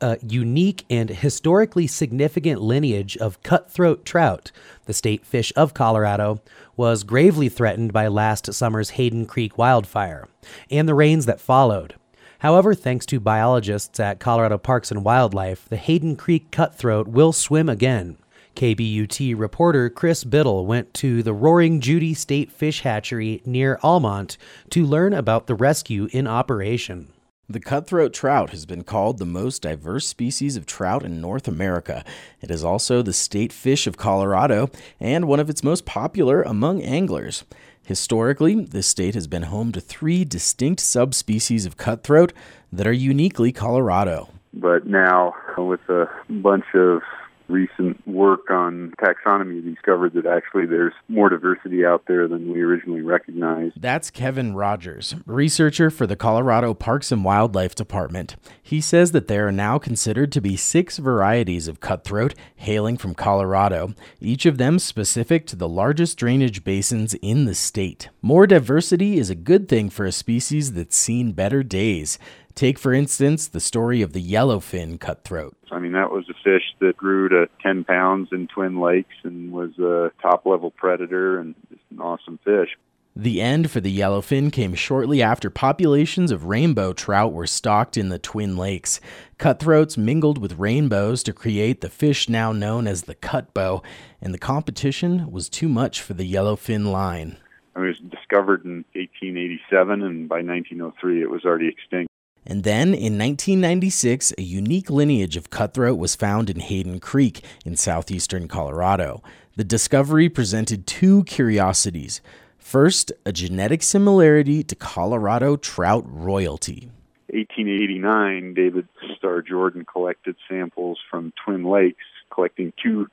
a unique and historically significant lineage of cutthroat trout, the state fish of Colorado, was gravely threatened by last summer's Hayden Creek wildfire and the rains that followed. However, thanks to biologists at Colorado Parks and Wildlife, the Hayden Creek cutthroat will swim again. KBUT reporter Chris Biddle went to the Roaring Judy State Fish Hatchery near Almont to learn about the rescue in operation. The cutthroat trout has been called the most diverse species of trout in North America. It is also the state fish of Colorado and one of its most popular among anglers. Historically, this state has been home to three distinct subspecies of cutthroat that are uniquely Colorado. But now, with a bunch of recent work on taxonomy discovered that actually there's more diversity out there than we originally recognized. That's Kevin Rogers, researcher for the Colorado Parks and Wildlife Department. He says that there are now considered to be six varieties of cutthroat hailing from Colorado, each of them specific to the largest drainage basins in the state. More diversity is a good thing for a species that's seen better days. Take, for instance, the story of the yellowfin cutthroat. I mean, that was a fish that grew to 10 pounds in Twin Lakes and was a top level predator and just an awesome fish. The end for the yellowfin came shortly after populations of rainbow trout were stocked in the Twin Lakes. Cutthroats mingled with rainbows to create the fish now known as the cutbow, and the competition was too much for the yellowfin line. It was discovered in 1887, and by 1903 it was already extinct. And then in 1996, a unique lineage of cutthroat was found in Hayden Creek in southeastern Colorado. The discovery presented two curiosities. First, a genetic similarity to Colorado trout royalty. 1889, David Starr Jordan collected samples from Twin Lakes, collecting two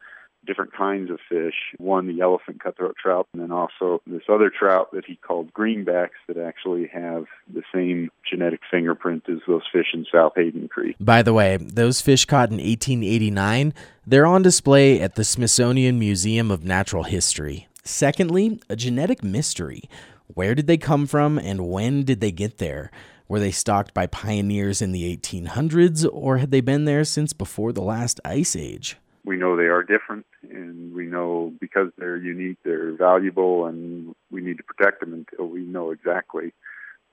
different kinds of fish. One, the yellowfin cutthroat trout, and then also this other trout that he called greenbacks that actually have the same genetic fingerprint as those fish in South Hayden Creek. By the way, those fish caught in 1889, they're on display at the Smithsonian Museum of Natural History. Secondly, a genetic mystery. Where did they come from and when did they get there? Were they stocked by pioneers in the 1800s or had they been there since before the last ice age? We know they are different and we know because they're unique they're valuable and we need to protect them until we know exactly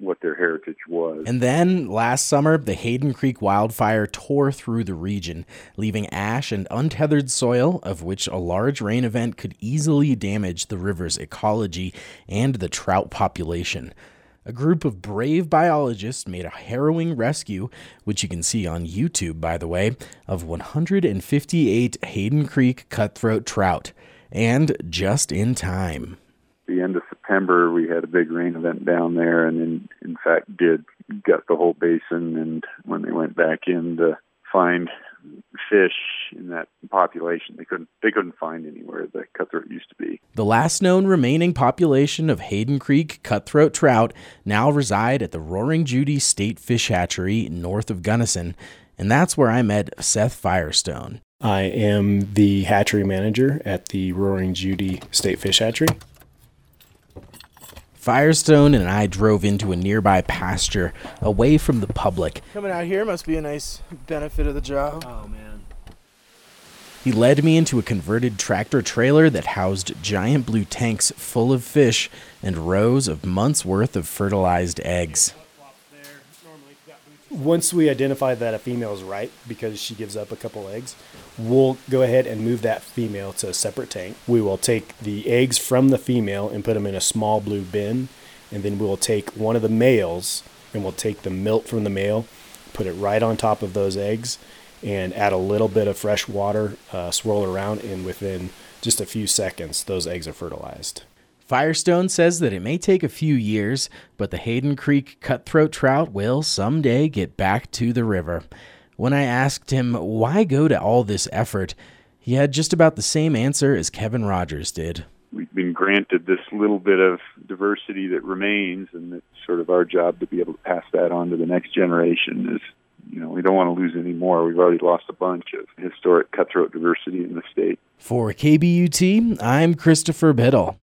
what their heritage was. And then last summer, the Hayden Creek wildfire tore through the region, leaving ash and untethered soil, of which a large rain event could easily damage the river's ecology and the trout population. A group of brave biologists made a harrowing rescue, which you can see on YouTube, by the way, of 158 Hayden Creek cutthroat trout, and just in time. The end of September, we had a big rain event down there, and in, in fact did gut the whole basin. And when they went back in to find fish in that population. They couldn't they couldn't find anywhere the cutthroat used to be. The last known remaining population of Hayden Creek cutthroat trout now reside at the Roaring Judy State Fish Hatchery north of Gunnison, and that's where I met Seth Firestone. I am the hatchery manager at the Roaring Judy State Fish Hatchery. Firestone and I drove into a nearby pasture away from the public. Coming out here must be a nice benefit of the job. Oh, man. He led me into a converted tractor trailer that housed giant blue tanks full of fish and rows of months' worth of fertilized eggs. Once we identify that a female is right because she gives up a couple eggs, we'll go ahead and move that female to a separate tank. We will take the eggs from the female and put them in a small blue bin, and then we'll take one of the males and we'll take the milk from the male, put it right on top of those eggs, and add a little bit of fresh water, uh, swirl around, and within just a few seconds, those eggs are fertilized. Firestone says that it may take a few years, but the Hayden Creek cutthroat trout will someday get back to the river. When I asked him why go to all this effort, he had just about the same answer as Kevin Rogers did. We've been granted this little bit of diversity that remains, and it's sort of our job to be able to pass that on to the next generation. Is you know, we don't want to lose any more. We've already lost a bunch of historic cutthroat diversity in the state. For KBUT, I'm Christopher Biddle.